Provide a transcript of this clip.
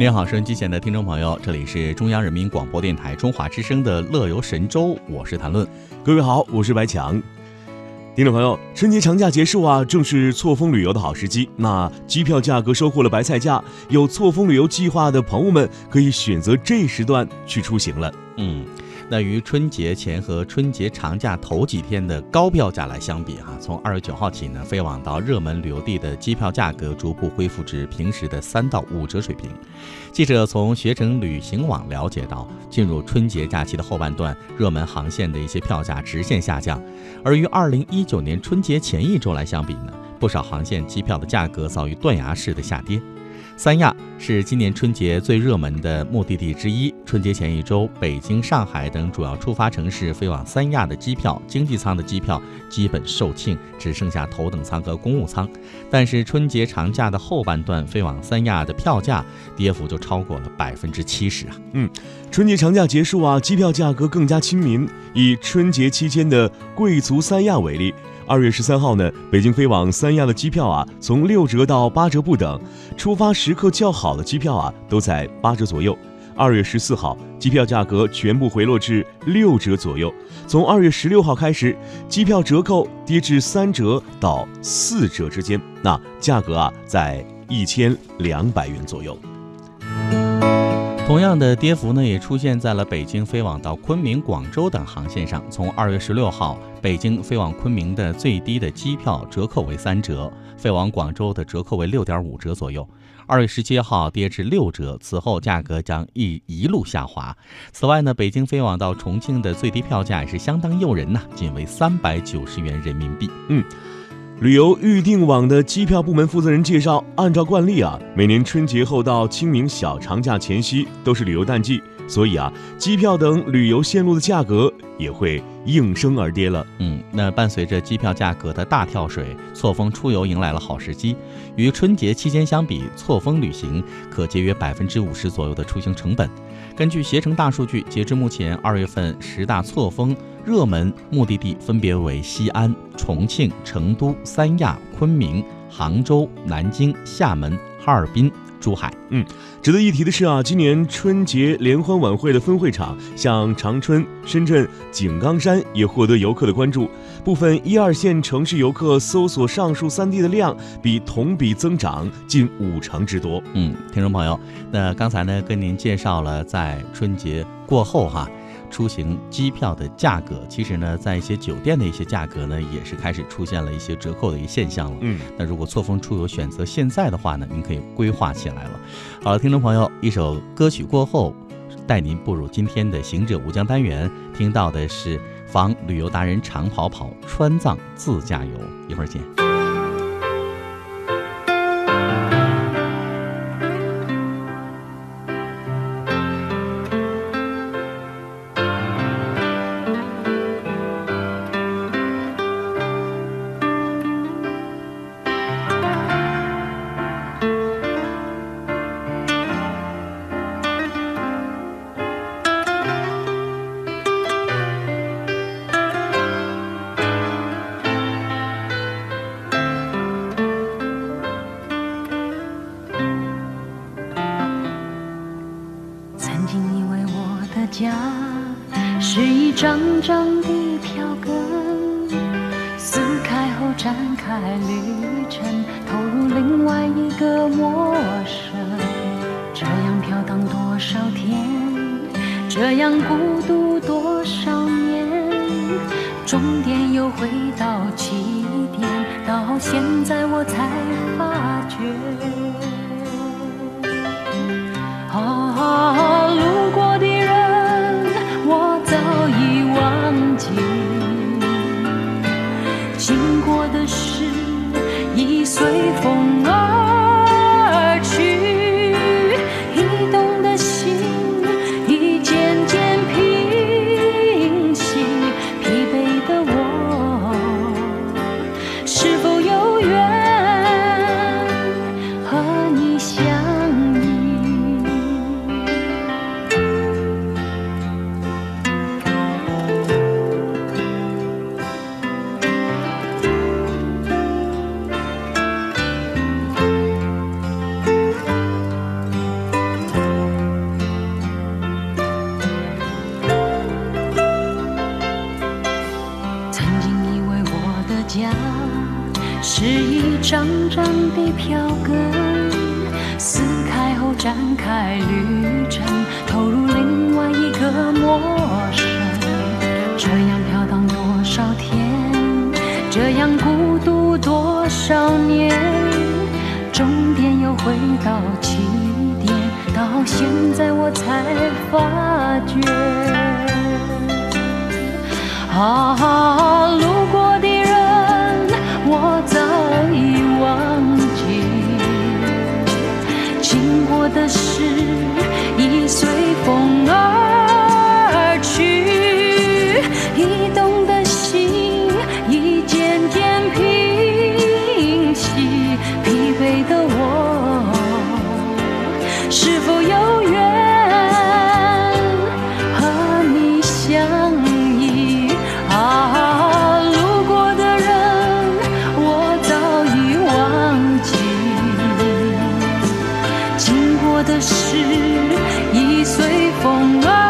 你好，收音机前的听众朋友，这里是中央人民广播电台中华之声的《乐游神州》，我是谭论。各位好，我是白强。听众朋友，春节长假结束啊，正是错峰旅游的好时机。那机票价格收获了白菜价，有错峰旅游计划的朋友们可以选择这时段去出行了。嗯。那与春节前和春节长假头几天的高票价来相比，哈，从二月九号起呢，飞往到热门旅游地的机票价格逐步恢复至平时的三到五折水平。记者从携程旅行网了解到，进入春节假期的后半段，热门航线的一些票价直线下降，而与二零一九年春节前一周来相比呢，不少航线机票的价格遭遇断崖式的下跌。三亚是今年春节最热门的目的地之一。春节前一周，北京、上海等主要出发城市飞往三亚的机票，经济舱的机票基本售罄，只剩下头等舱和公务舱。但是春节长假的后半段，飞往三亚的票价跌幅就超过了百分之七十啊！嗯，春节长假结束啊，机票价格更加亲民。以春节期间的贵族三亚为例。二月十三号呢，北京飞往三亚的机票啊，从六折到八折不等，出发时刻较好的机票啊，都在八折左右。二月十四号，机票价格全部回落至六折左右。从二月十六号开始，机票折扣跌至三折到四折之间，那价格啊，在一千两百元左右。同样的跌幅呢，也出现在了北京飞往到昆明、广州等航线上。从二月十六号，北京飞往昆明的最低的机票折扣为三折，飞往广州的折扣为六点五折左右。二月十七号跌至六折，此后价格将一一路下滑。此外呢，北京飞往到重庆的最低票价也是相当诱人呐，仅为三百九十元人民币。嗯。旅游预订网的机票部门负责人介绍，按照惯例啊，每年春节后到清明小长假前夕都是旅游淡季，所以啊，机票等旅游线路的价格也会应声而跌了。嗯，那伴随着机票价格的大跳水，错峰出游迎来了好时机。与春节期间相比，错峰旅行可节约百分之五十左右的出行成本。根据携程大数据，截至目前，二月份十大错峰。热门目的地分别为西安、重庆、成都、三亚、昆明、杭州、南京、厦门、哈尔滨、珠海。嗯，值得一提的是啊，今年春节联欢晚会的分会场，像长春、深圳、井冈山也获得游客的关注。部分一二线城市游客搜索上述三地的量，比同比增长近五成之多。嗯，听众朋友，那刚才呢，跟您介绍了在春节过后哈。出行机票的价格，其实呢，在一些酒店的一些价格呢，也是开始出现了一些折扣的一个现象了。嗯，那如果错峰出游选择现在的话呢，您可以规划起来了。好了，听众朋友，一首歌曲过后，带您步入今天的行者无疆单元，听到的是防旅游达人长跑跑川藏自驾游，一会儿见。曾经以为我的家是一张张的票根，撕开后展开旅程，投入另外一个陌生。这样飘荡多少天，这样孤独多少年，终点又回到起点，到现在我才发觉。随风家是一张张的票根，撕开后展开旅程，投入另外一个陌生。这样飘荡多少天，这样孤独多少年，终点又回到起点，到现在我才发觉。啊。是否有缘和你相依？啊，路过的人我早已忘记，经过的事已随风而